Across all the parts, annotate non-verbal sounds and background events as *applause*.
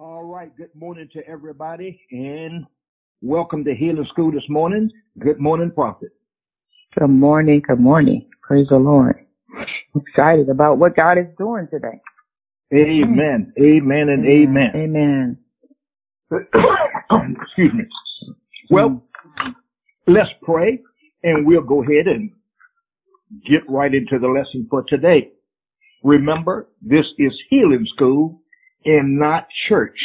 All right. Good morning to everybody and welcome to Healing School this morning. Good morning, Prophet. Good morning. Good morning. Praise the Lord. Excited about what God is doing today. Amen. Amen and amen. Amen. *coughs* Excuse me. Well, let's pray and we'll go ahead and get right into the lesson for today. Remember, this is Healing School and not church.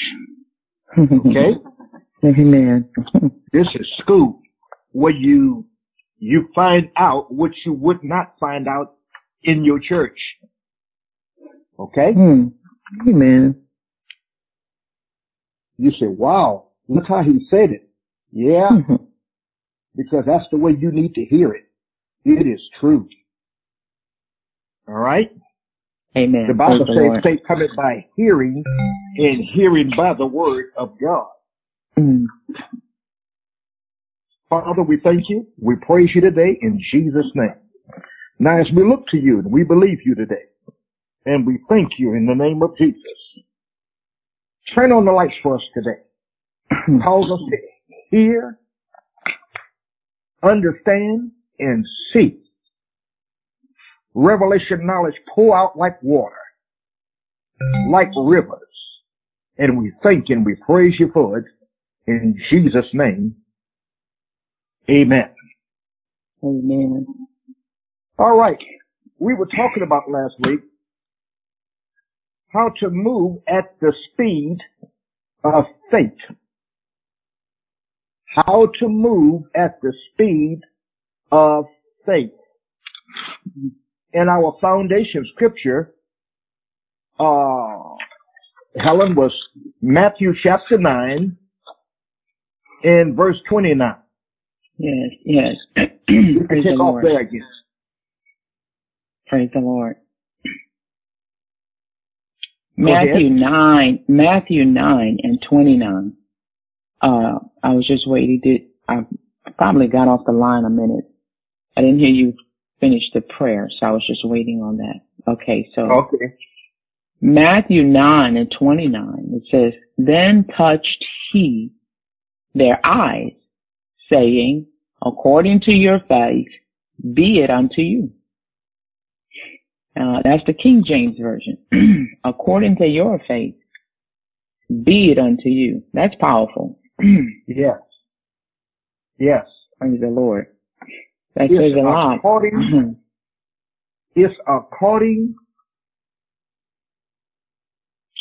Okay? *laughs* Amen. *laughs* This is school where you you find out what you would not find out in your church. Okay? Hmm. Amen. You say, wow, look how he said it. Yeah, *laughs* because that's the way you need to hear it. It is true. All right? Amen. The Bible Praise says faith cometh by hearing and hearing by the word of God. Mm. Father, we thank you. We praise you today in Jesus' name. Now, as we look to you and we believe you today, and we thank you in the name of Jesus, turn on the lights for us today. *clears throat* Cause us to hear, understand, and see. Revelation knowledge pour out like water, like rivers. And we thank and we praise you for it in Jesus' name. Amen. Amen. All right. We were talking about last week how to move at the speed of faith. How to move at the speed of faith. In our foundation scripture, uh, Helen was Matthew chapter 9 and verse 29. Yes, yes. *clears throat* You can Praise the take off Lord. there again. Praise the Lord. Matthew 9, Matthew 9 and 29. Uh, I was just waiting. Did, I probably got off the line a minute. I didn't hear you finish the prayer, so I was just waiting on that. Okay, so Okay. Matthew 9 and 29, it says, Then touched he their eyes, saying, According to your faith, be it unto you. Uh, that's the King James Version. *clears throat* According to your faith, be it unto you. That's powerful. *clears throat* Yes. Yes. Praise the Lord. That It's says a lot. according, it's according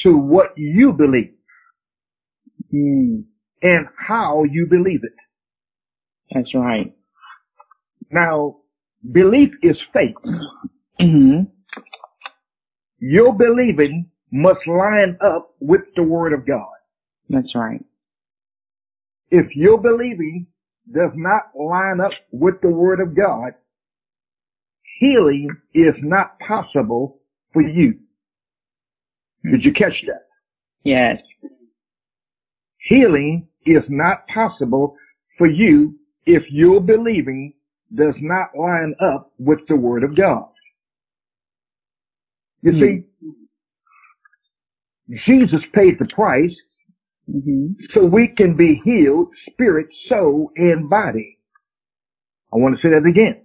to what you believe Mm, and how you believe it. that's right. Now, belief is faith. hmm Your believing must line up with the word of God. That's right. If your believing does not line up with the word of God, healing is not possible for you. Did you catch that? Yes. Healing is not possible for you if your believing does not line up with the word of God. You Hmm. see, Jesus paid the price hmm so we can be healed, spirit, soul, and body. I want to say that again.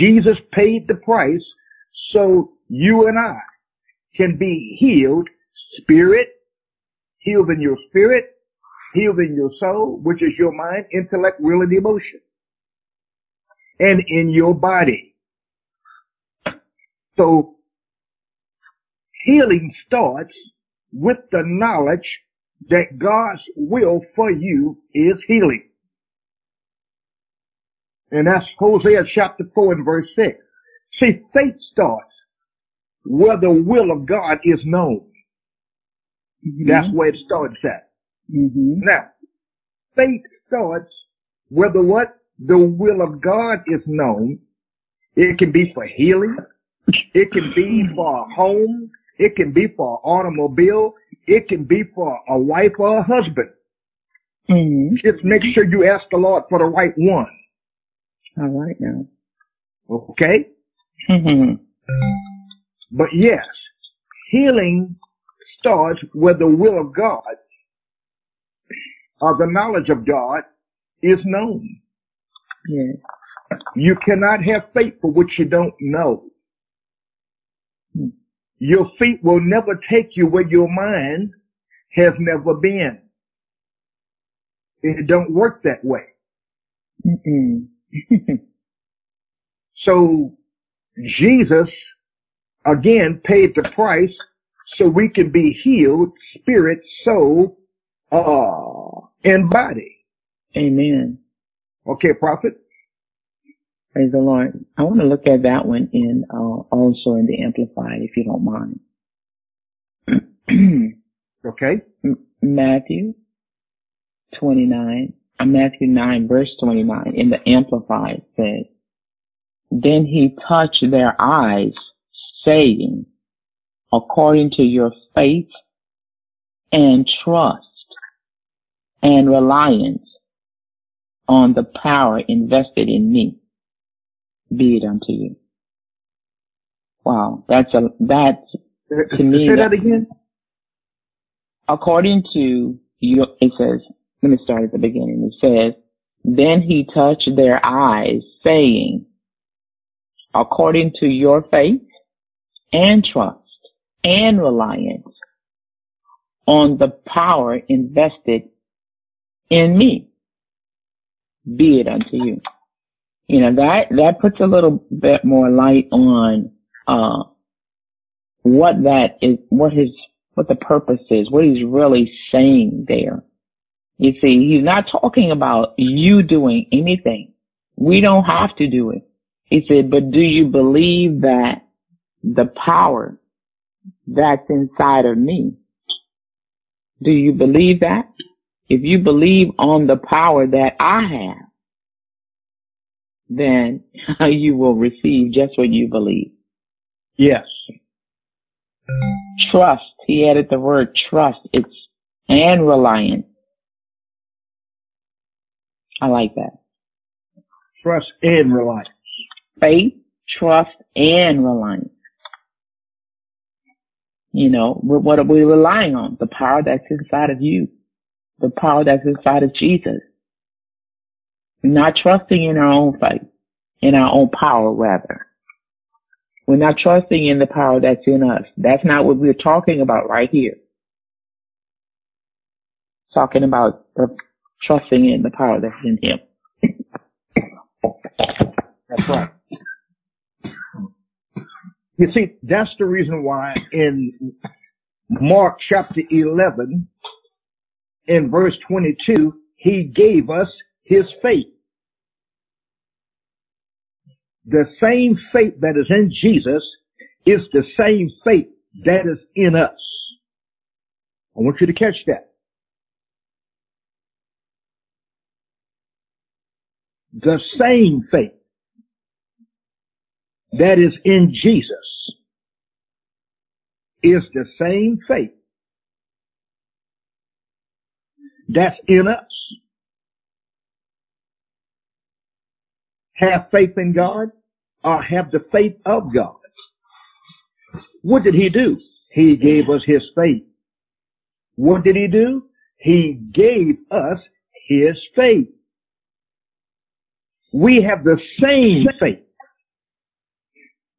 Jesus paid the price so you and I can be healed, spirit, healed in your spirit, healed in your soul, which is your mind, intellect, will, and emotion, and in your body. So healing starts with the knowledge that God's will for you is healing. And that's Hosea chapter 4 and verse 6. See, faith starts where the will of God is known. That's where it starts at. hmm Now, faith starts where the what? The will of God is known. It can be for healing. It can be for a home. It can be for an automobile. It can be for a wife or a husband. hmm Just make sure you ask the Lord for the right one. All right now. Okay? hmm But yes, healing starts where the will of God or the knowledge of God is known. Yes. You cannot have faith for what you don't know. Your feet will never take you where your mind has never been. It don't work that way. *laughs* So Jesus again paid the price so we can be healed, spirit, soul, uh, and body. Amen. Okay, prophet? Praise the Lord. I want to look at that one in uh, also in the Amplified, if you don't mind. *clears throat* Okay. M- Matthew 29, uh, Matthew 9 verse 29 in the Amplified says, Then he touched their eyes, saying, According to your faith and trust and reliance on the power invested in me, be it unto you. Wow, that's a, that's Uh, To me, Say that- that again. according to you, it says, let me start at the beginning. It says, then he touched their eyes saying, according to your faith and trust and reliance on the power invested in me, be it unto you. You know, that, that puts a little bit more light on, uh, what that is, what his, what the purpose is, what he's really saying there. You see, he's not talking about you doing anything. We don't have to do it. He said, but do you believe that the power that's inside of me? Do you believe that? If you believe on the power that I have, then *laughs* you will receive just what you believe. Yes. Trust. He added the word trust. It's and reliance. I like that. Trust and reliance. Faith, trust, and reliance. You know, what are we relying on? The power that's inside of you. The power that's inside of Jesus. Not trusting in our own faith, in our own power rather. We're not trusting in the power that's in us. That's not what we're talking about right here. Talking about trusting in the power that's in him. That's right. You see, that's the reason why in Mark chapter 11, in verse 22, he gave us his faith. The same faith that is in Jesus is the same faith that is in us. I want you to catch that. The same faith that is in Jesus is the same faith that's in us. Have faith in God or have the faith of God. What did he do? He gave us his faith. What did he do? He gave us his faith. We have the same faith.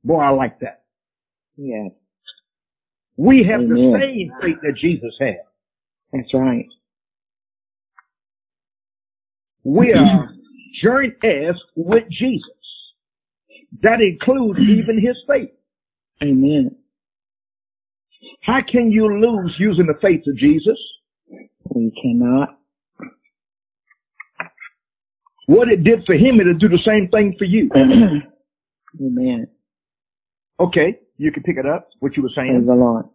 Boy, I like that. Yes, We have the same faith that Jesus had. that's right. We are joint heirs with Jesus. That includes even his faith. Amen. How can you lose using the faith of Jesus? We cannot. What it did for him, it'll do the same thing for you. *clears throat* Amen. Okay, you can pick it up, what you were Praise saying. the Lord.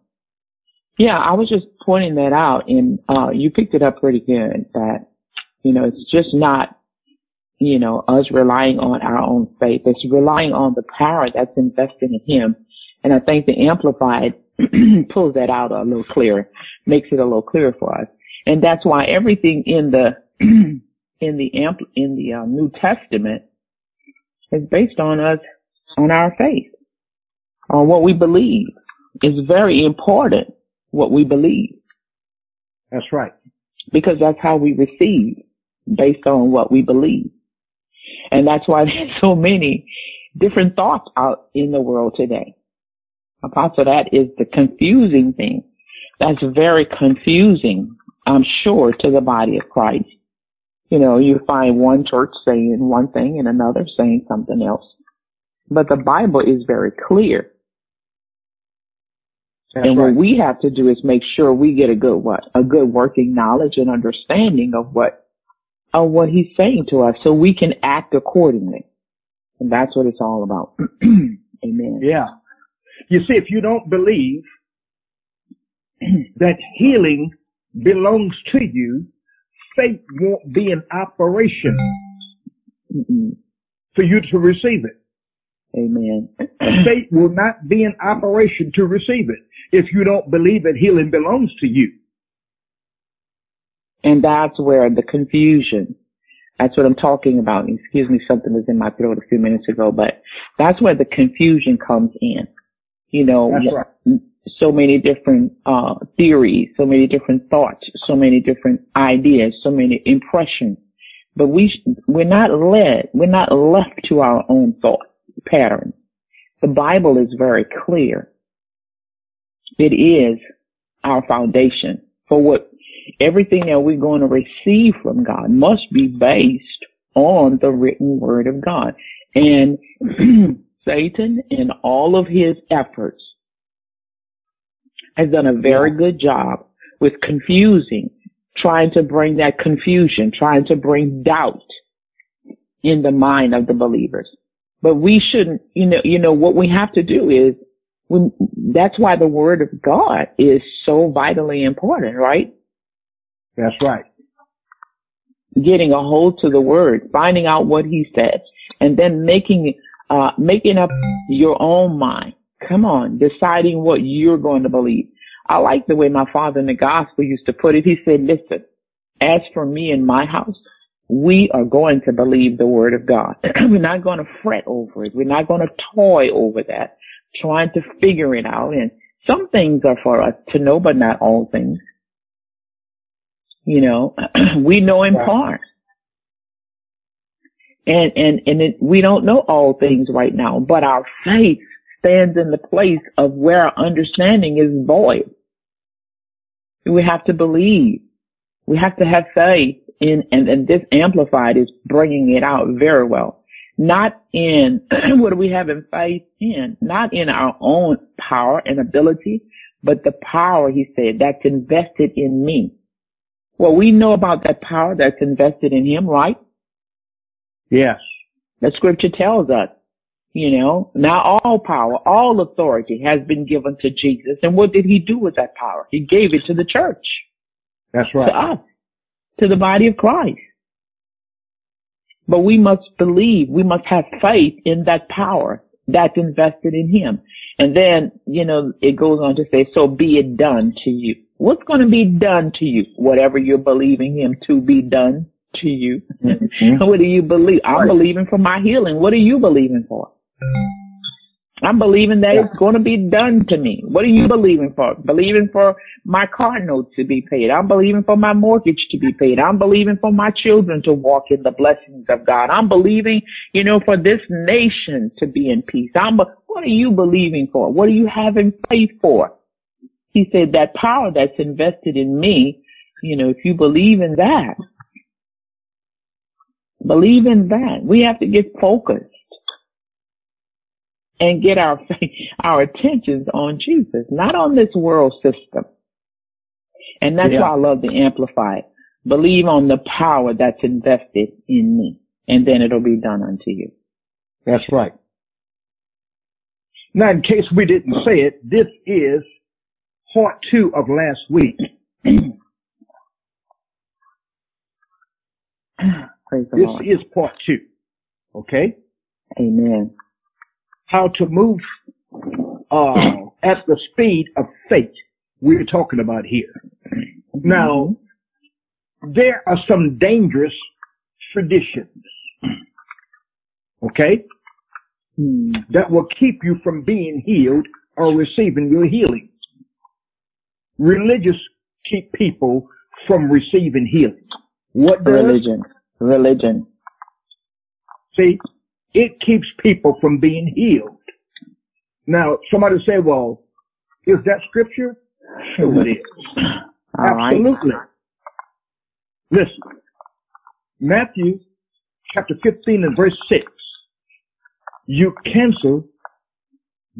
Yeah, I was just pointing that out, and uh, you picked it up pretty good. That you know, it's just not you know us relying on our own faith. It's relying on the power that's invested in Him, and I think the Amplified *clears throat* pulls that out a little clearer, makes it a little clearer for us, and that's why everything in the *clears throat* in the ampl- in the uh, New Testament is based on us on our faith, on what we believe. It's very important what we believe. That's right. because that's how we receive based on what we believe. And that's why *laughs* there's so many different thoughts out in the world today. Apostle, that is the confusing thing. That's very confusing, I'm sure, to the body of Christ. You know, you find one church saying one thing and another saying something else. But the Bible is very clear. That's and right. what we have to do is make sure we get a good what? A good working knowledge and understanding of what of what he's saying to us so we can act accordingly. And that's what it's all about. *clears throat* Amen. Yeah. You see, if you don't believe *clears throat* that healing belongs to you, faith won't be in operation Mm-mm. for you to receive it. Amen. *clears throat* faith will not be in operation to receive it if you don't believe that healing belongs to you. And that's where the confusion, that's what I'm talking about. Excuse me, something was in my throat a few minutes ago, but that's where the confusion comes in. You know, right. so many different uh, theories, so many different thoughts, so many different ideas, so many impressions. But we we're not led, we're not left to our own thought patterns. The Bible is very clear. It is our foundation for what everything that we're going to receive from God must be based on the written word of God. And *clears throat* Satan, in all of his efforts, has done a very good job with confusing, trying to bring that confusion, trying to bring doubt in the mind of the believers. But we shouldn't, you know, you know, what we have to do is when, that's why the word of God is so vitally important, right? That's right. Getting a hold to the word, finding out what he said, and then making uh, making up your own mind. Come on, deciding what you're going to believe. I like the way my father in the gospel used to put it. He said, listen, as for me and my house, we are going to believe the word of God. *clears throat* We're not going to fret over it. We're not going to toy over that, trying to figure it out. And some things are for us to know, but not all things. You know, *clears throat* we know in part. And, and, and it, we don't know all things right now, but our faith stands in the place of where our understanding is void. We have to believe. We have to have faith in, and, and this amplified is bringing it out very well. Not in, *clears throat* what do we have in faith in? Not in our own power and ability, but the power, he said, that's invested in me. Well, we know about that power that's invested in him, right? Yes. The scripture tells us, you know, now all power, all authority has been given to Jesus. And what did he do with that power? He gave it to the church. That's right. To us, to the body of Christ. But we must believe, we must have faith in that power that's invested in him. And then, you know, it goes on to say, so be it done to you. What's going to be done to you? Whatever you're believing him to be done to you. Mm-hmm. *laughs* what do you believe? I'm believing for my healing. What are you believing for? I'm believing that yeah. it's going to be done to me. What are you believing for? Believing for my car note to be paid. I'm believing for my mortgage to be paid. I'm believing for my children to walk in the blessings of God. I'm believing, you know, for this nation to be in peace. I'm, what are you believing for? What are you having faith for? He said that power that's invested in me, you know, if you believe in that, Believe in that. We have to get focused and get our *laughs* our attentions on Jesus, not on this world system. And that's yeah. why I love the Amplified. Believe on the power that's invested in me, and then it'll be done unto you. That's right. Now, in case we didn't say it, this is part two of last week. *clears throat* This Lord. is part two. Okay? Amen. How to move uh, at the speed of faith we're talking about here. Mm-hmm. Now, there are some dangerous traditions. Okay? Mm. That will keep you from being healed or receiving your healing. Religious keep people from receiving healing. What does? Religion. Religion. See, it keeps people from being healed. Now, somebody say, well, is that scripture? Sure it is. All right. Absolutely. Listen, Matthew chapter 15 and verse 6. You cancel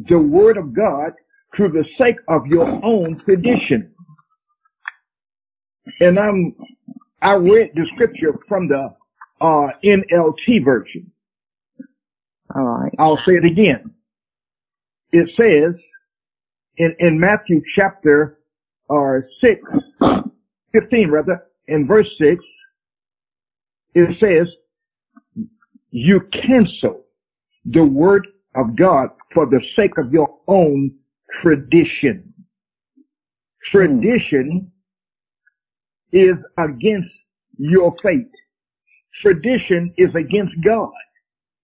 the word of God through the sake of your own tradition. And I'm, I read the scripture from the uh, NLT version. All right. I'll say it again. It says in, in Matthew chapter uh, 6, 15 rather, in verse 6, it says, you cancel the word of God for the sake of your own tradition. Tradition is against your faith. Tradition is against God.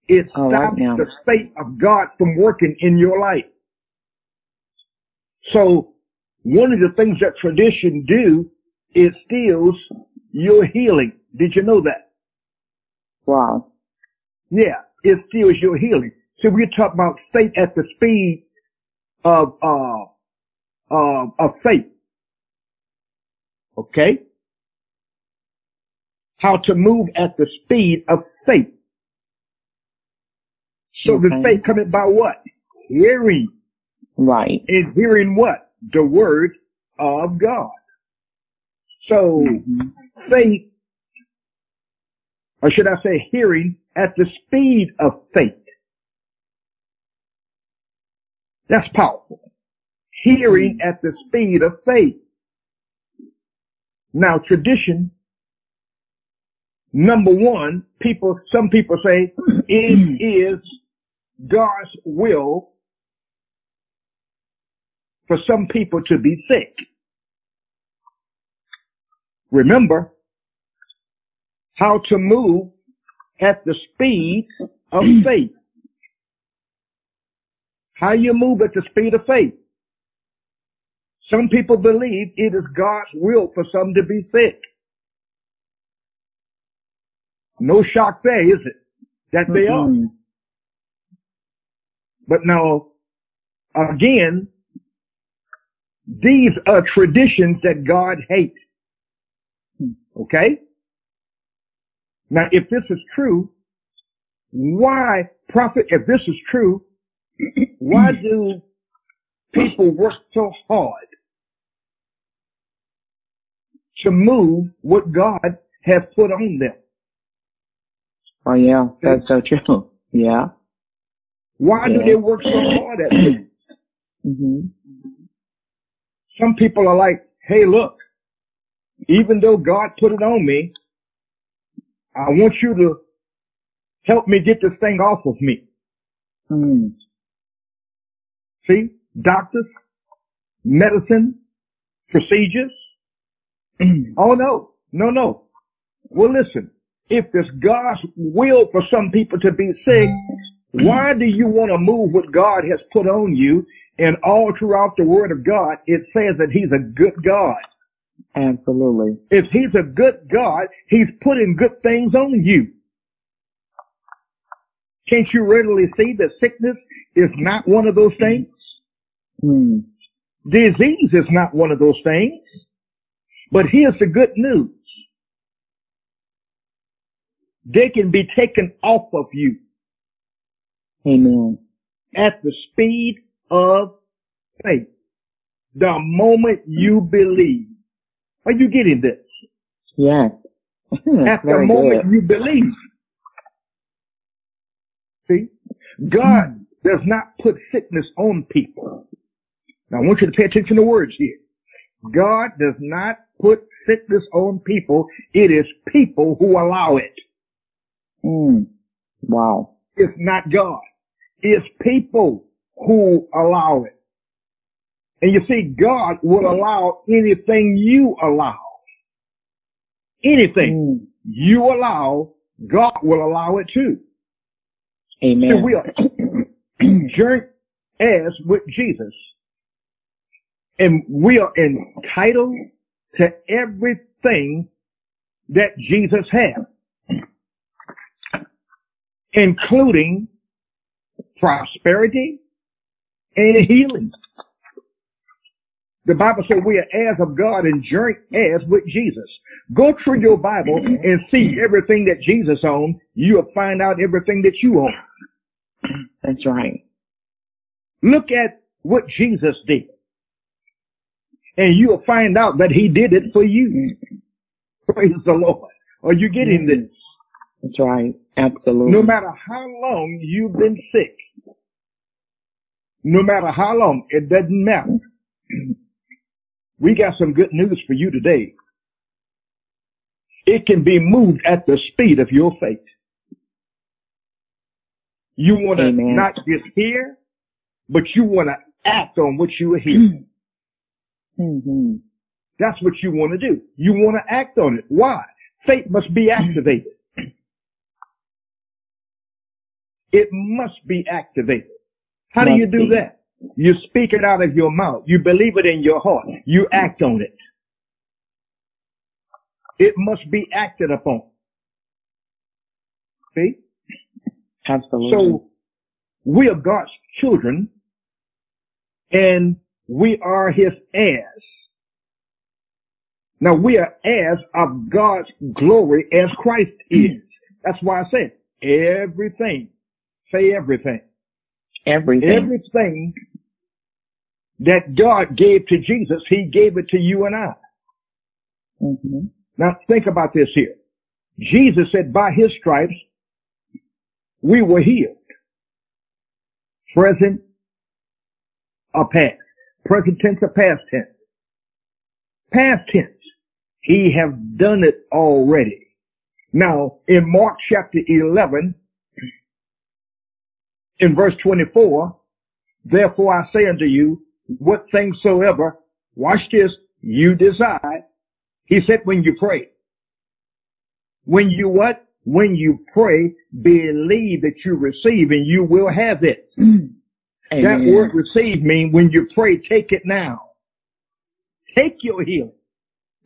It right stops now. the faith of God from working in your life. So one of the things that tradition do is steals your healing. Did you know that? Wow. Yeah, it steals your healing. So we're talking about faith at the speed of uh, uh, of faith. Okay? How to move at the speed of faith. So the faith coming by what? Hearing. Right. And hearing what? The word of God. So Mhm. faith, or should I say hearing at the speed of faith. That's powerful. Hearing at the speed of faith. Now tradition, number one, people, some people say *clears throat* it hmm. is God's will for some people to be sick. Remember how to move at the speed of *clears throat* faith. How you move at the speed of faith. Some people believe it is God's will for some to be sick. No shock there, is it? That they are. Mhm. But now, again, these are traditions that God hates. Okay? Now, if this is true, why, prophet, if this is true, why do people work so hard to move what God has put on them? Oh yeah, that's so true. Yeah. Why do they work so hard at this? Mhm. Some people are like, hey, look, even though God put it on me, I want you to help me get this thing off of me. Mm. See, doctors, medicine, procedures. Mm. oh no, no, no. Well, listen, if it's God's will for some people to be sick, why do you want to move what God has put on you? And all throughout the word of God, it says that he's a good God. Absolutely. If he's a good God, he's putting good things on you. Can't you readily see that sickness is not one of those things? Mm. Disease is not one of those things. But here's the good news. They can be taken off of you Amen. at the speed of faith. The moment you believe. Are you getting this? Yes. *laughs* At the moment good. you believe. See? God does not put sickness on people. Now I want you to pay attention to words here. God does not put sickness on people. It is people who allow it. Mm. Wow. It's not God. It's people who allow it. And you see, God will allow anything you allow. Anything Mm. you allow, God will allow it too. Amen. we are *coughs* joint heirs with Jesus. And we are entitled to everything that Jesus had, including prosperity and healing. The Bible says we are heirs of God and joint heirs with Jesus. Go through your Bible and see everything that Jesus owned. You'll find out everything that you own. That's right. Look at what Jesus did. And you'll find out that he did it for you. Mm-hmm. Praise the Lord. Are you getting mm-hmm. this? That's right. Absolutely. No matter how long you've been sick, no matter how long, it doesn't matter. Mm-hmm. We got some good news for you today. It can be moved at the speed of your faith. You want to not just hear, but you want to act on what you hear. *clears throat* Mm-hmm. That's what you want to do. You want to act on it. Why? Faith must be activated. It must be activated. How do you do that? You speak it out of your mouth. You believe it in your heart. You act on it. It must be acted upon. See? Absolutely. So we are God's children and we are his heirs. Now we are heirs of God's glory as Christ is. That's why I said everything. Say everything. Everything. Everything that God gave to Jesus, He gave it to you and I. Mm-hmm. Now think about this here. Jesus said by His stripes, we were healed. Present or past. Present tense or past tense. Past tense. He have done it already. Now, in Mark chapter 11, in verse 24, therefore I say unto you, what things soever, watch this, you desire. He said when you pray. When you what? When you pray, believe that you receive and you will have it. *clears throat* Amen. That word receive means when you pray, take it now. Take your healing.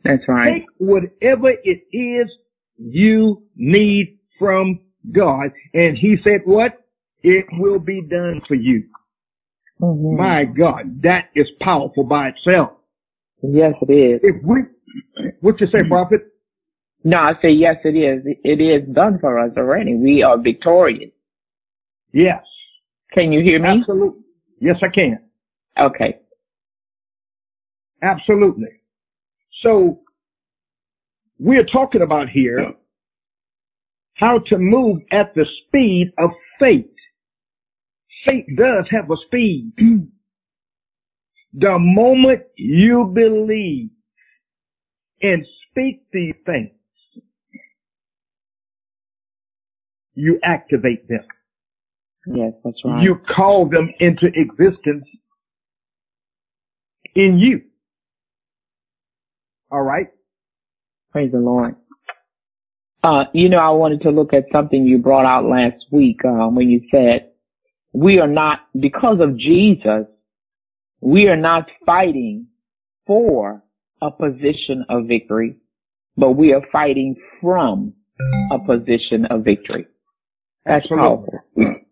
That's right. Take whatever it is you need from God. And he said what? It will be done for you. Mm-hmm. My God, that is powerful by itself. Yes, it is. If we, what you say, prophet? No, I say yes, it is. It is done for us already. We are victorious. Yes. Can you hear me? Absolutely. Yes, I can. Okay. Absolutely. So we're talking about here how to move at the speed of faith. Faith does have a speed. *clears throat* the moment you believe and speak these things, you activate them. Yes, that's right. You call them into existence in you. All right? Praise the Lord. Uh, you know, I wanted to look at something you brought out last week uh, when you said we are not, because of Jesus, we are not fighting for a position of victory, but we are fighting from a position of victory. That's Absolutely. powerful.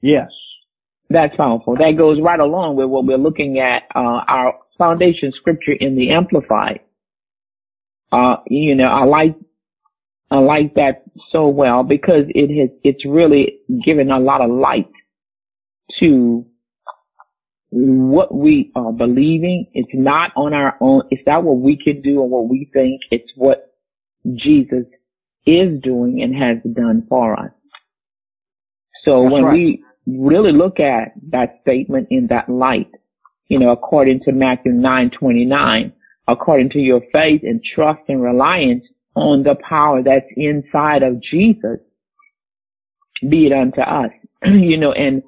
Yes. That's powerful. That goes right along with what we're looking at, uh, our foundation scripture in the Amplified. Uh, you know, I like, I like that so well because it has, it's really given a lot of light to what we are believing. It's not on our own. It's not what we can do or what we think. It's what Jesus is doing and has done for us. So That's when right. we really look at that statement in that light, you know, according to Matthew 9:29, according to your faith and trust and reliance on the power that's inside of Jesus, be it unto us. *clears throat* you know, and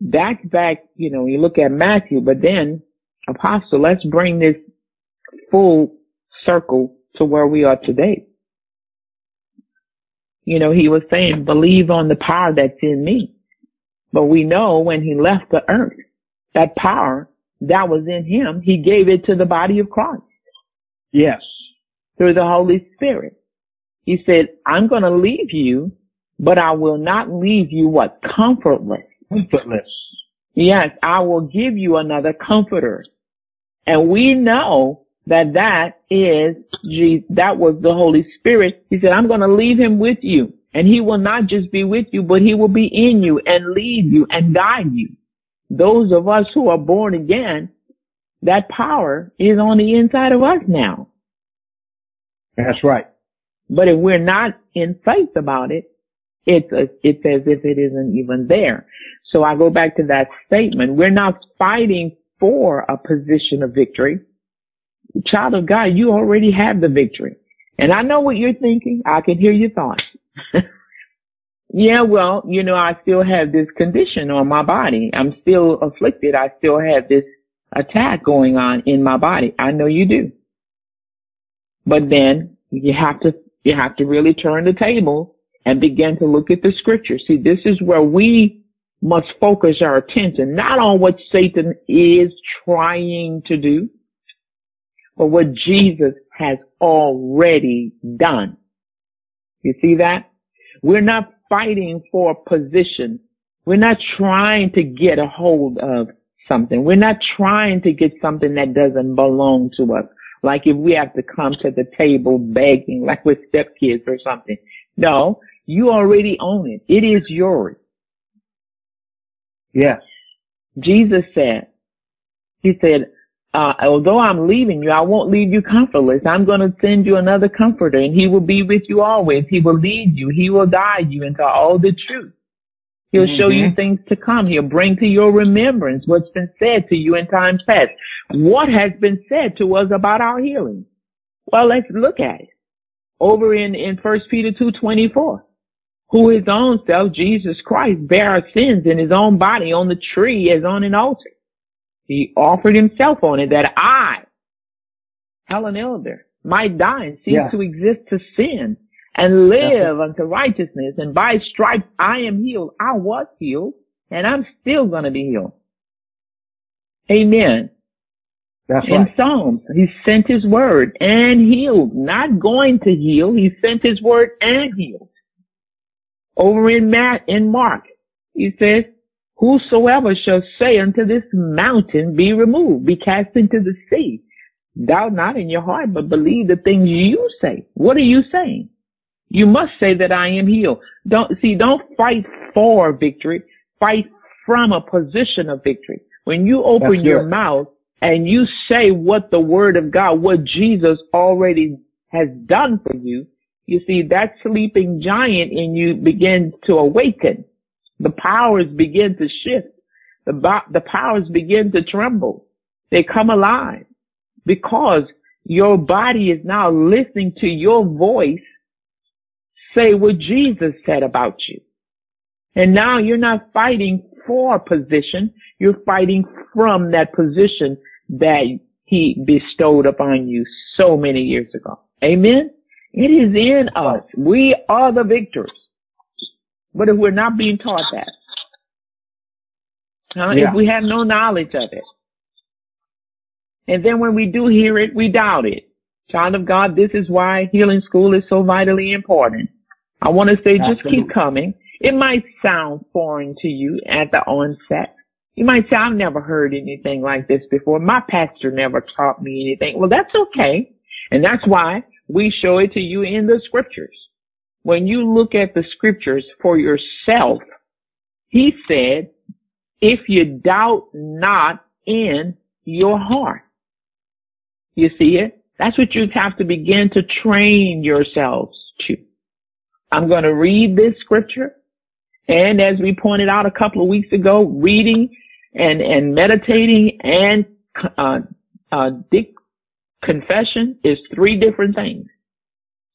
that's back, you know, you look at Matthew, but then apostle, let's bring this full circle to where we are today. You know, he was saying, believe on the power that's in me. But we know when he left the earth, that power that was in him, he gave it to the body of Christ. Yes. Through the Holy Spirit. He said, I'm going to leave you, but I will not leave you what? Comfortless. Comfortless. Yes, I will give you another comforter. And we know that that is Jesus, that was the Holy Spirit. He said, I'm going to leave him with you and he will not just be with you, but he will be in you and lead you and guide you. Those of us who are born again, that power is on the inside of us now. That's right. But if we're not in faith about it, it's a, it's as if it isn't even there. So I go back to that statement. We're not fighting for a position of victory. Child of God, you already have the victory. And I know what you're thinking. I can hear your thoughts. *laughs* yeah, well, you know, I still have this condition on my body. I'm still afflicted. I still have this attack going on in my body. I know you do. But then you have to, you have to really turn the table and begin to look at the scripture. See, this is where we must focus our attention not on what Satan is trying to do, but what Jesus has already done. You see that? We're not fighting for a position. We're not trying to get a hold of something. We're not trying to get something that doesn't belong to us. Like if we have to come to the table begging, *laughs* like with stepkids or something. No, you already own it. It is yours. Yes. Jesus said, he said, uh, although I'm leaving you, I won't leave you comfortless. I'm going to send you another comforter and he will be with you always. He will lead you. He will guide you into all the truth. He'll mm-hmm. show you mm-hmm. things to come. He'll bring to your remembrance what's been said to you in times past. What has been said to us about our healing? Well, let's look at it. Over in, in 1 Peter 2.24 who his own self, Jesus Christ, bare our sins in his own body on the tree as on an altar. He offered himself on it that I, Helen Elder, might die and cease yeah. to exist to sin and live unto righteousness. And by stripes I am healed. I was healed and I'm still going to be healed. Amen. That's in Psalms, he sent his word and healed. Not going to heal. He sent his word and healed. Over in Matt, in Mark, he says, whosoever shall say unto this mountain, be removed, be cast into the sea. Doubt not in your heart, but believe the things you say. What are you saying? You must say that I am healed. Don't, see, don't fight for victory. Fight from a position of victory. When you open That's your good. mouth and you say what the word of God, what Jesus already has done for you, you see, that sleeping giant in you begins to awaken. The powers begin to shift. The, the powers begin to tremble. They come alive because your body is now listening to your voice say what Jesus said about you. And now you're not fighting for a position. You're fighting from that position that he bestowed upon you so many years ago. Amen. It is in us. We are the victors. But if we're not being taught that, uh, yeah. if we have no knowledge of it, and then when we do hear it, we doubt it. Child of God, this is why healing school is so vitally important. I want to say just keep coming. It might sound foreign to you at the onset. You might say, I've never heard anything like this before. My pastor never taught me anything. Well, that's okay. And that's why we show it to you in the scriptures. When you look at the scriptures for yourself, he said, if you doubt not in your heart. You see it? That's what you have to begin to train yourselves to. I'm going to read this scripture. And as we pointed out a couple of weeks ago, reading and, and meditating and uh, uh, confession is three different things.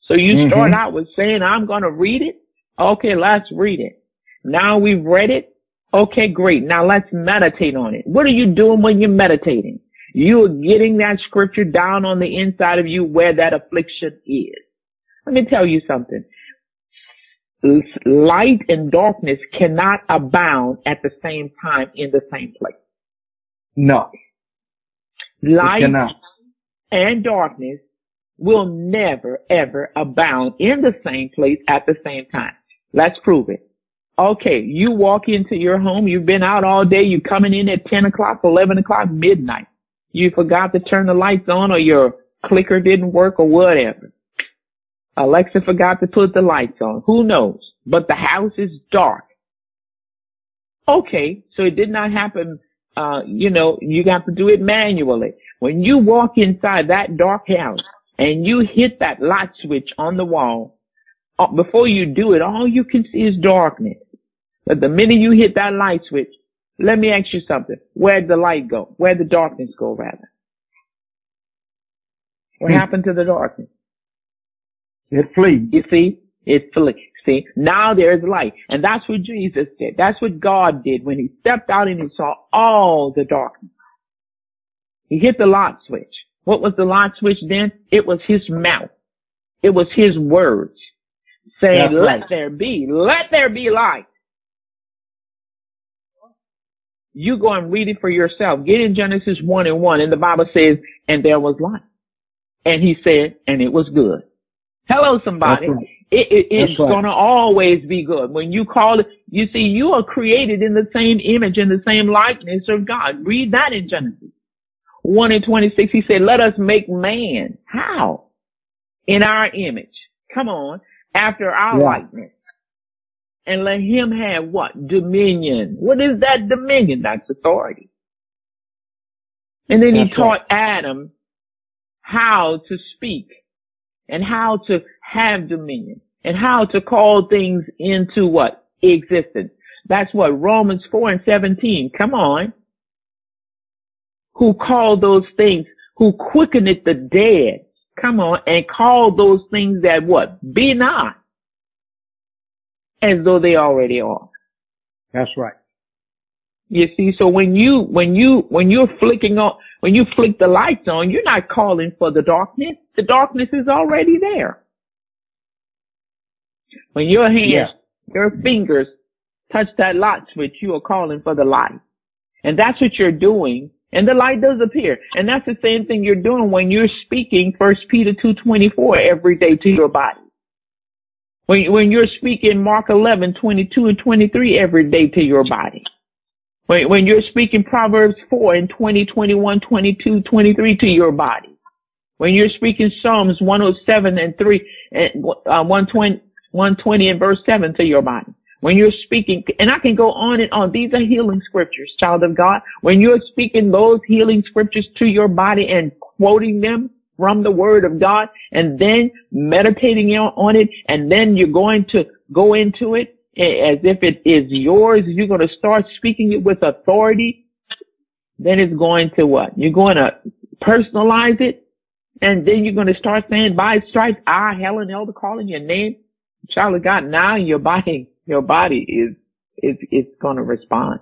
So you mm-hmm. start out with saying, I'm going to read it. Okay, let's read it. Now we've read it. Okay, great. Now let's meditate on it. What are you doing when you're meditating? You are getting that scripture down on the inside of you where that affliction is. Let me tell you something. Light and darkness cannot abound at the same time in the same place. No. light and darkness will never ever abound in the same place at the same time. Let's prove it. Okay, you walk into your home, you've been out all day, you're coming in at 10 o'clock, 11 o'clock, midnight. You forgot to turn the lights on or your clicker didn't work or whatever. Alexa forgot to put the lights on. Who knows? But the house is dark. Okay, so it did not happen, uh, you know, you got to do it manually. When you walk inside that dark house and you hit that light switch on the wall, uh, before you do it, all you can see is darkness. But the minute you hit that light switch, let me ask you something. Where'd the light go? Where'd the darkness go rather? What hmm. happened to the darkness? It flees. You see? It flees. See? Now there's light. And that's what Jesus did. That's what God did when he stepped out and he saw all the darkness. He hit the light switch. What was the light switch then? It was his mouth. It was his words saying, let there be, let there be light. You go and read it for yourself. Get in Genesis 1 and 1 and the Bible says, and there was light. And he said, and it was good. Hello, somebody. Right. It, it, it's right. going to always be good. When you call it, you see, you are created in the same image and the same likeness of God. Read that in Genesis. 1 and 26, he said, let us make man. How? In our image. Come on. After our yeah. likeness. And let him have what? Dominion. What is that dominion? That's authority. And then That's he taught right. Adam how to speak and how to have dominion and how to call things into what? Existence. That's what Romans 4 and 17. Come on. Who called those things, who quickened the dead. Come on and call those things that what? Be not as though they already are. That's right. You see, so when you, when you, when you're flicking on, when you flick the lights on, you're not calling for the darkness. The darkness is already there. When your hands, yeah. your fingers touch that light switch, you are calling for the light. And that's what you're doing. And the light does appear. And that's the same thing you're doing when you're speaking First Peter 2.24 every day to your body. When, when you're speaking Mark 11, 22 and 23 every day to your body. When, when you're speaking Proverbs 4 and 20, 21, 22, 23 to your body. When you're speaking Psalms 107 and 3, and, uh, 120, 120 and verse 7 to your body. When you're speaking, and I can go on and on. These are healing scriptures, child of God. When you're speaking those healing scriptures to your body and quoting them from the word of God and then meditating on it and then you're going to go into it as if it is yours, you're going to start speaking it with authority, then it's going to what? You're going to personalize it, and then you're going to start saying, by stripes, I, Helen Elder, calling your name, child of God, now in your body, your body is, is, is going to respond.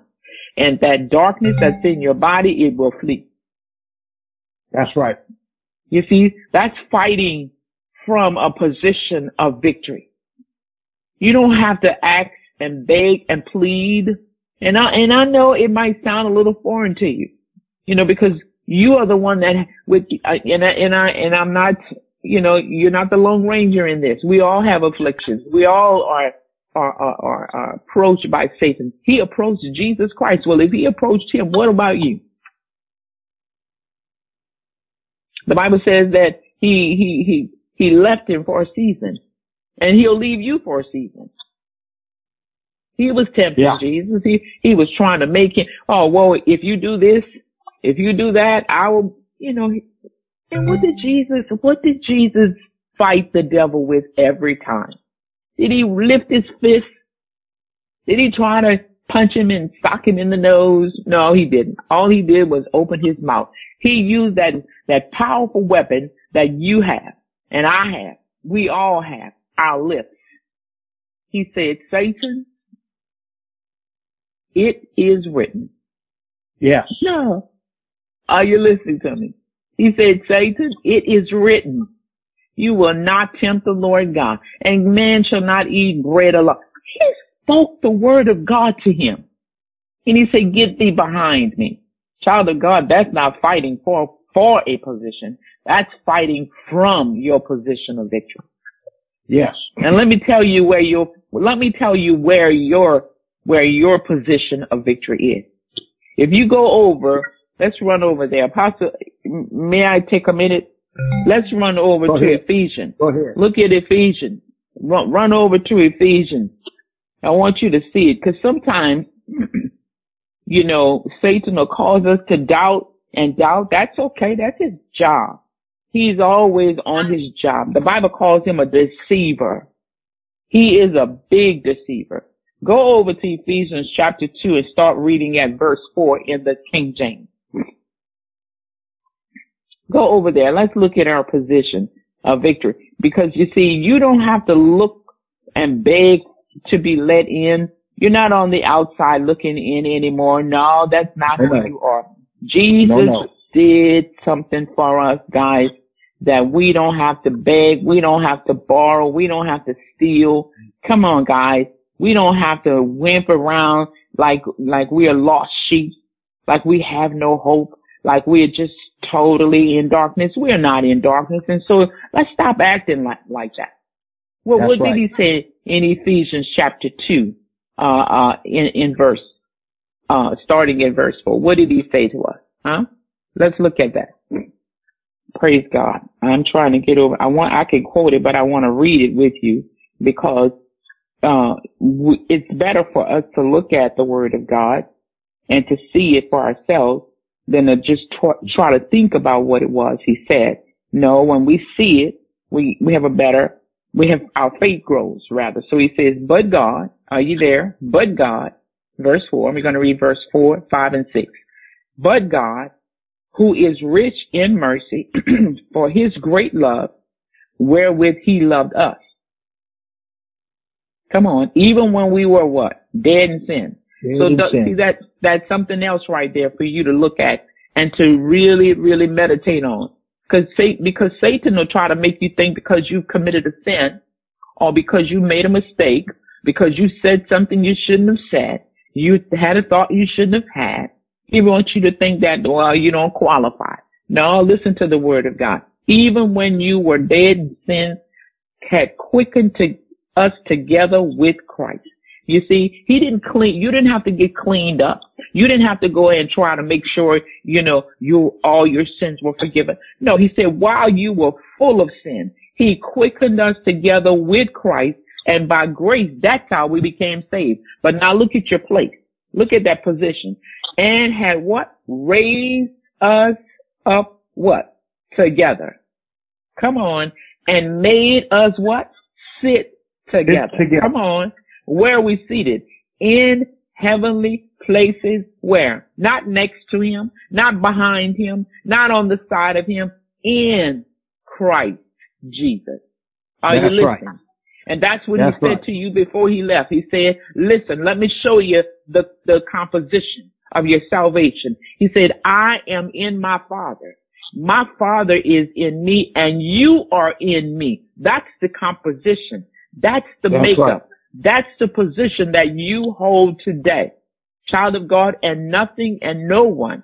And that darkness that's in your body, it will flee. That's right. You see, that's fighting from a position of victory. You don't have to ask and beg and plead. And I, and I know it might sound a little foreign to you, you know, because you are the one that with, uh, and I, and I, and I'm not, you know, you're not the lone ranger in this. We all have afflictions. We all are, are, are, are approached by Satan. He approached Jesus Christ. Well, if he approached him, what about you? The Bible says that he, he, he, he left him for a season and he'll leave you for a season. He was tempting yeah. Jesus. He, he was trying to make him, oh, well, if you do this, if you do that, I will, you know, and what did Jesus, what did Jesus fight the devil with every time? Did he lift his fist? Did he try to punch him and sock him in the nose? No, he didn't. All he did was open his mouth. He used that, that powerful weapon that you have and I have. We all have our lips. He said, Satan, it is written. Yes. No. Are you listening to me? He said, Satan, it is written. You will not tempt the Lord God, and man shall not eat bread alone. He spoke the word of God to him. And he said, get thee behind me. Child of God, that's not fighting for, for a position. That's fighting from your position of victory. Yes. And let me tell you where your, let me tell you where your, where your position of victory is. If you go over, let's run over there. Apostle, may I take a minute? Let's run over Go to ahead. Ephesians. Go ahead. Look at Ephesians. Run, run over to Ephesians. I want you to see it because sometimes, *clears throat* you know, Satan will cause us to doubt and doubt. That's okay. That's his job. He's always on his job. The Bible calls him a deceiver. He is a big deceiver. Go over to Ephesians chapter 2 and start reading at verse 4 in the King James. Go over there. Let's look at our position of victory. Because you see, you don't have to look and beg to be let in. You're not on the outside looking in anymore. No, that's not who you are. Jesus No, no. did something for us, guys, that we don't have to beg. We don't have to borrow. We don't have to steal. Come on, guys. We don't have to wimp around like, like we are lost sheep, like we have no hope, like we're just totally in darkness. We're not in darkness. And so let's stop acting like, like that. Well, That's what right. did he say in Ephesians chapter 2, uh, uh, in, in verse, uh, starting in verse 4? What did he say to us? Huh? Let's look at that. Praise God. I'm trying to get over. I want, I can quote it, but I want to read it with you because, uh, it's better for us to look at the word of God and to see it for ourselves than to just tr- try to think about what it was he said. No, when we see it, we, we have a better, we have, our faith grows rather. So he says, but God, are you there? But God, verse four, we're going to read verse four, five, and six. But God, who is rich in mercy *clears throat* for his great love, wherewith he loved us. Come on, even when we were what? Dead in sin. So in th- sin. see that that's something else right there for you to look at and to really, really meditate on. Cause Satan, because Satan will try to make you think because you've committed a sin or because you made a mistake, because you said something you shouldn't have said, you had a thought you shouldn't have had. He wants you to think that, well, you don't qualify. No, listen to the word of God. Even when you were dead in sin, had quickened to us together with Christ. You see, he didn't clean, you didn't have to get cleaned up. You didn't have to go and try to make sure, you know, you, all your sins were forgiven. No, he said, while you were full of sin, he quickened us together with Christ and by grace, that's how we became saved. But now look at your place. Look at that position and had what? Raised us up what? Together. Come on. And made us what? Sit together. together. Come on. Where are we seated? In heavenly places. Where? Not next to him, not behind him, not on the side of him. In Christ Jesus. Are That's you right. listening? And that's what That's he said right. to you before he left. He said, listen, let me show you the, the composition of your salvation. He said, I am in my Father. My Father is in me and you are in me. That's the composition. That's the That's makeup. right. That's the position that you hold today. Child of God and nothing and no one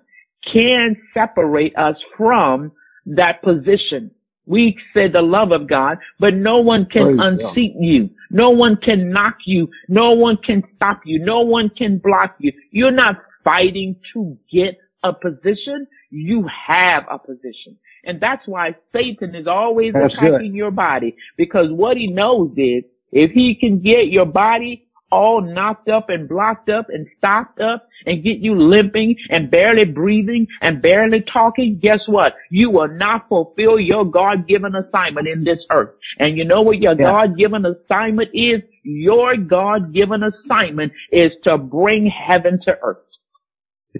can separate us from that position. We say the love of God, but no one can Praise God. unseat you. No one can knock you. No one can stop you. No one can block you. You're not fighting to get a position. You have a position. And that's why Satan is always That's attacking your body because what he knows is if he can get your body all knocked up and blocked up and stopped up and get you limping and barely breathing and barely talking, guess what? You will not fulfill your God-given assignment in this earth. And you know what your Yeah. God-given assignment is? Your God-given assignment is to bring heaven to earth.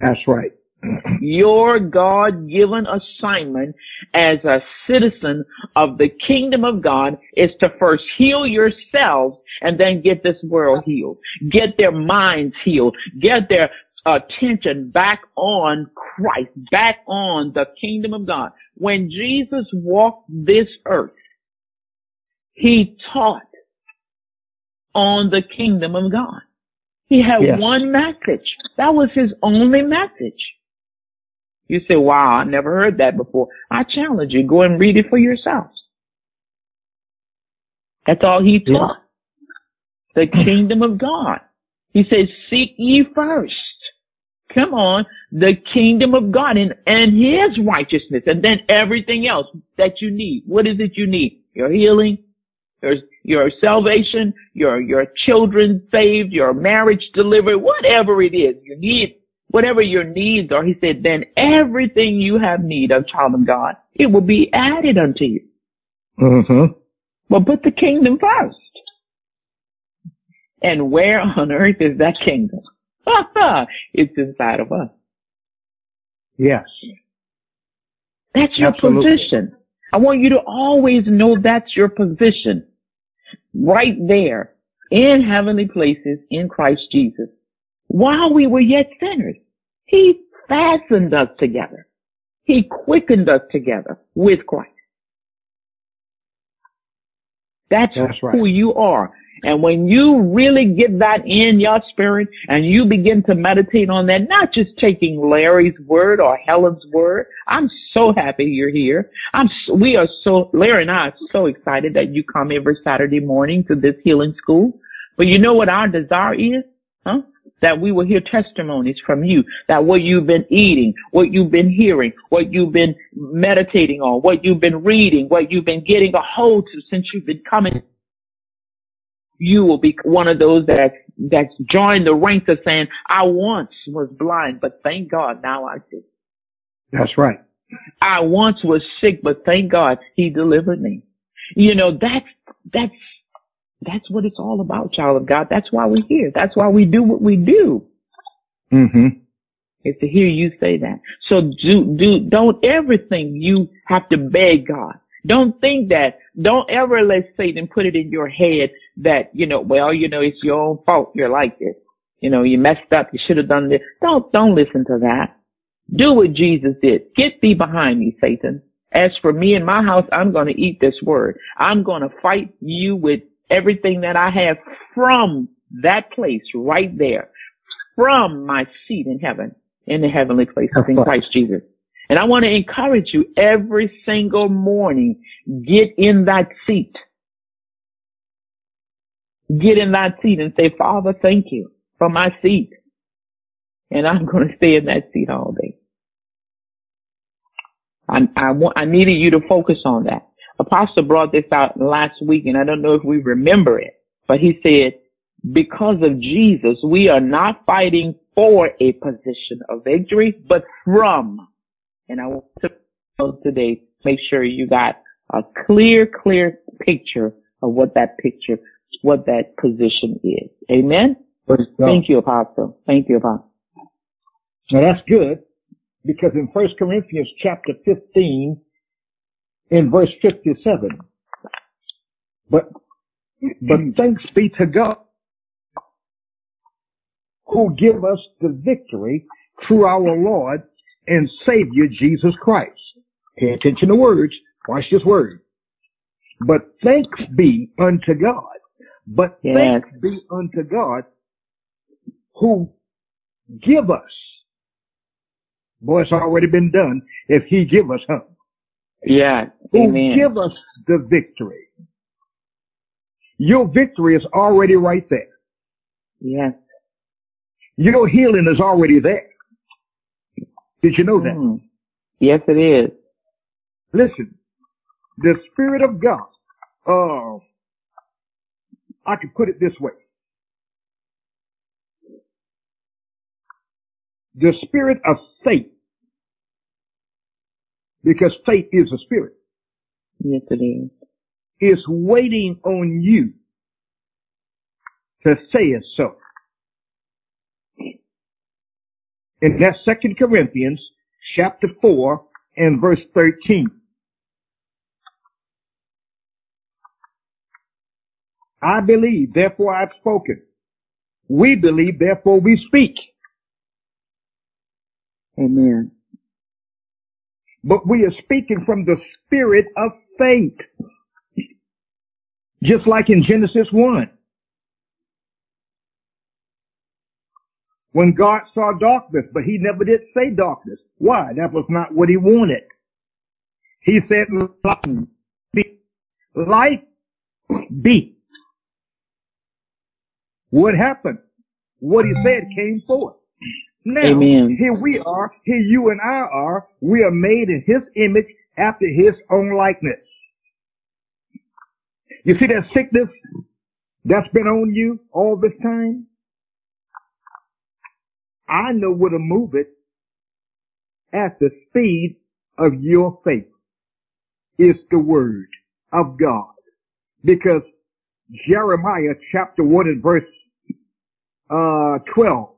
That's right. Your God-given assignment as a citizen of the kingdom of God is to first heal yourselves and then get this world healed. Get their minds healed. Get their attention back on Christ, back on the kingdom of God. When Jesus walked this earth, he taught on the kingdom of God. He had Yes. one message. That was his only message. You say, wow, I never heard that before. I challenge you, go and read it for yourselves. That's all he taught. Yeah. The kingdom of God. He says, seek ye first. Come on, the kingdom of God and, and his righteousness and then everything else that you need. What is it you need? Your healing, your, your salvation, your, your children saved, your marriage delivered, whatever it is you need, whatever your needs are. He said, then everything you have need of child of God, it will be added unto you. Mm-hmm. Well, put the kingdom first. And where on earth is that kingdom? *laughs* it's inside of us. Yes. That's your Absolutely. position. I want you to always know that's your position. Right there in heavenly places in Christ Jesus. While we were yet sinners, He fastened us together. He quickened us together with Christ. That's, That's right. who you are. And when you really get that in your spirit and you begin to meditate on that, not just taking Larry's word or Helen's word, I'm so happy you're here. I'm, we are so, Larry and I are so excited that you come every Saturday morning to this healing school. But you know what our desire is? Huh? That we will hear testimonies from you, that what you've been eating, what you've been hearing, what you've been meditating on, what you've been reading, what you've been getting a hold to since you've been coming you will be one of those that that's joined the ranks of saying, I once was blind, but thank God now I see. That's right. I once was sick, but thank God he delivered me. You know, that's, that's, that's what it's all about, child of God. That's why we're here. That's why we do what we do. Mm-hmm. Is to hear you say that. So do, do, don't ever think you have to beg God. Don't think that. Don't ever let Satan put it in your head that, you know, well, you know, it's your own fault. You're like this. You know, you messed up. You should have done this. Don't, don't listen to that. Do what Jesus did. Get thee behind me, Satan. As for me and my house, I'm going to eat this word. I'm going to fight you with everything that I have from that place right there, from my seat in heaven, in the heavenly places in Christ Jesus. And I want to encourage you every single morning, get in that seat. Get in that seat and say, Father, thank you for my seat. And I'm *laughs* going to stay in that seat all day. I, I, want, I needed you to focus on that. Apostle brought this out last week and I don't know if we remember it, but he said, because of Jesus, we are not fighting for a position of victory, but from and I want to today make sure you got a clear, clear picture of what that picture, what that position is. Amen. Thank you, Apostle. Thank you, Apostle. Now that's good because in First Corinthians chapter 15 in verse 57, but, but mm-hmm. thanks be to God who give us the victory through our Lord and Savior Jesus Christ. Pay attention to words. Watch this word. But thanks be unto God. But yes. thanks be unto God who give us. Boy, it's already been done if he give us, huh? Yeah. Who Amen. give us the victory. Your victory is already right there. Yes. Your healing is already there. Did you know that? Mm. Yes, it is. Listen, the Spirit of God, uh, I can put it this way. The spirit of faith, because faith is a spirit. Yes, it is. Is waiting on you to say it so. And that's Second Corinthians chapter 4 and verse 13. I believe, therefore I've spoken. We believe, therefore we speak. Amen. But we are speaking from the spirit of faith. Just like in Genesis 1. when God saw darkness, but he never did say darkness. Why? That was not what he wanted. He said, light be. Light be. What happened? What he said came forth. Now, Amen. here we are, here you and I are, we are made in his image after his own likeness. You see that sickness that's been on you all this time? I know where to move it at the speed of your faith. It's the word of God. Because Jeremiah chapter 1 and verse uh, 12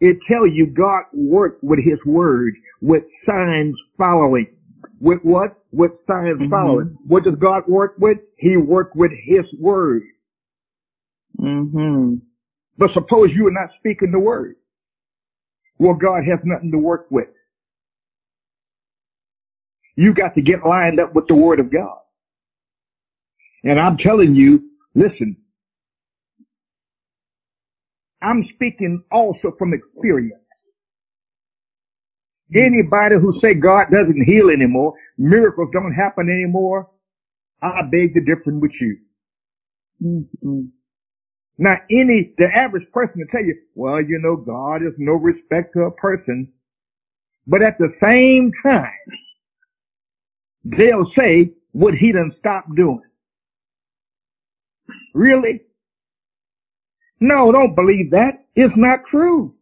it tell you God worked with his word with signs following. With what? With signs Mhm. following. What does God work with? He worked with his word. Mm-hmm. But suppose you are not speaking the word. Well, God has nothing to work with. You got to get lined up with the word of God. And I'm telling you, listen, I'm speaking also from experience. Anybody who say God doesn't heal anymore, miracles don't happen anymore, I beg to differ with you. hmm Now, any, the average person will tell you, well, you know, God is no respect to a person. But at the same time, they'll say what he done stopped doing. Really? No, don't believe that. It's not true.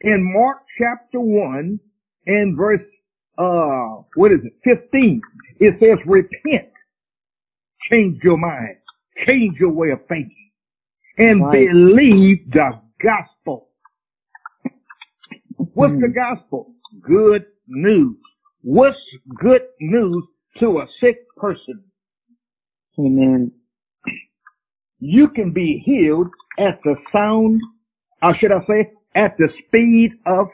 In Mark chapter 1 and verse, uh, what is it, 15, it says, repent, change your mind, change your way of thinking, and Right. believe the gospel. What's the gospel? Good news. What's good news to a sick person? Amen. You can be healed at the sound, or should I say, at the speed of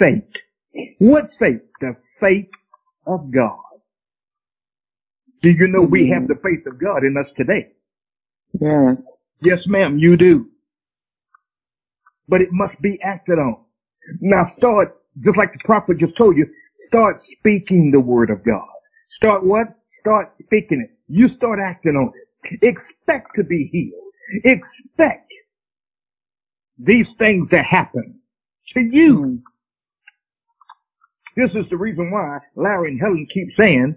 faith. What faith? The faith of God. Do you know we have the faith of God in us today? Yes. Yes, ma'am, you do. But it must be acted on. Now start, just like the prophet just told you, start speaking the word of God. Start what? Start speaking it. You start acting on it. Expect to be healed. Expect these things to happen to you. Mm. This is the reason why Larry and Helen keep saying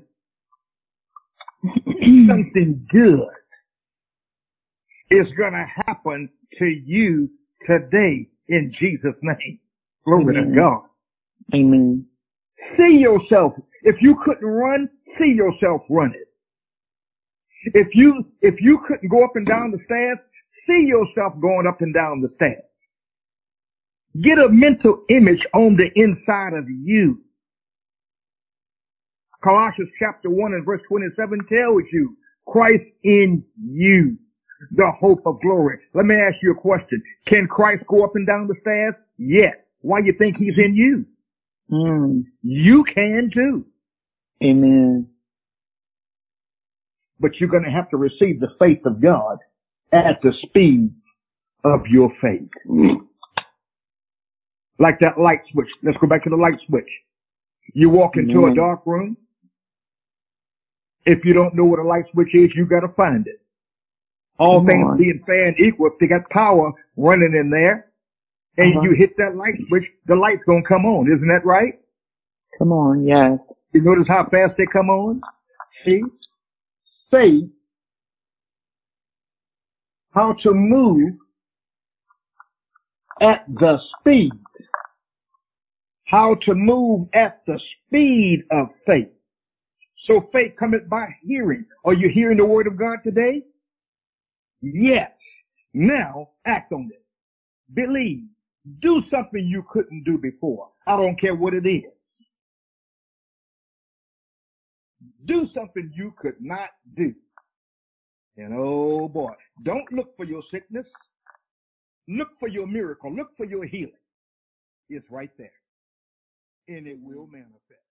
*clears throat* something good is going to happen to you today in Jesus' name. Glory Amen. to God. Amen. See yourself. If you couldn't run, see yourself running. If you, if you couldn't go up and down the stairs, see yourself going up and down the stairs. Get a mental image on the inside of you. Colossians chapter 1 and verse 27 tells you, Christ in you, the hope of glory. Let me ask you a question. Can Christ go up and down the stairs? Yes. Why you think he's in you? Mm. You can too. Amen. But you're going to have to receive the faith of God at the speed of your faith. Like that light switch. Let's go back to the light switch. You walk into a dark room. If you don't know what a light switch is, you got to find it. All Come things on. being fair and equal, if they got power running in there, and Uh-huh. you hit that light switch, the light's gonna come on. Isn't that right? Come on. Yes. You notice how fast they come on? See? Say how to move at the speed. How to move at the speed of faith. So faith cometh by hearing. Are you hearing the word of God today? Yes. Now act on it. Believe. Do something you couldn't do before. I don't care what it is. Do something you could not do. And oh boy, don't look for your sickness. Look for your miracle. Look for your healing. It's right there. And it will manifest.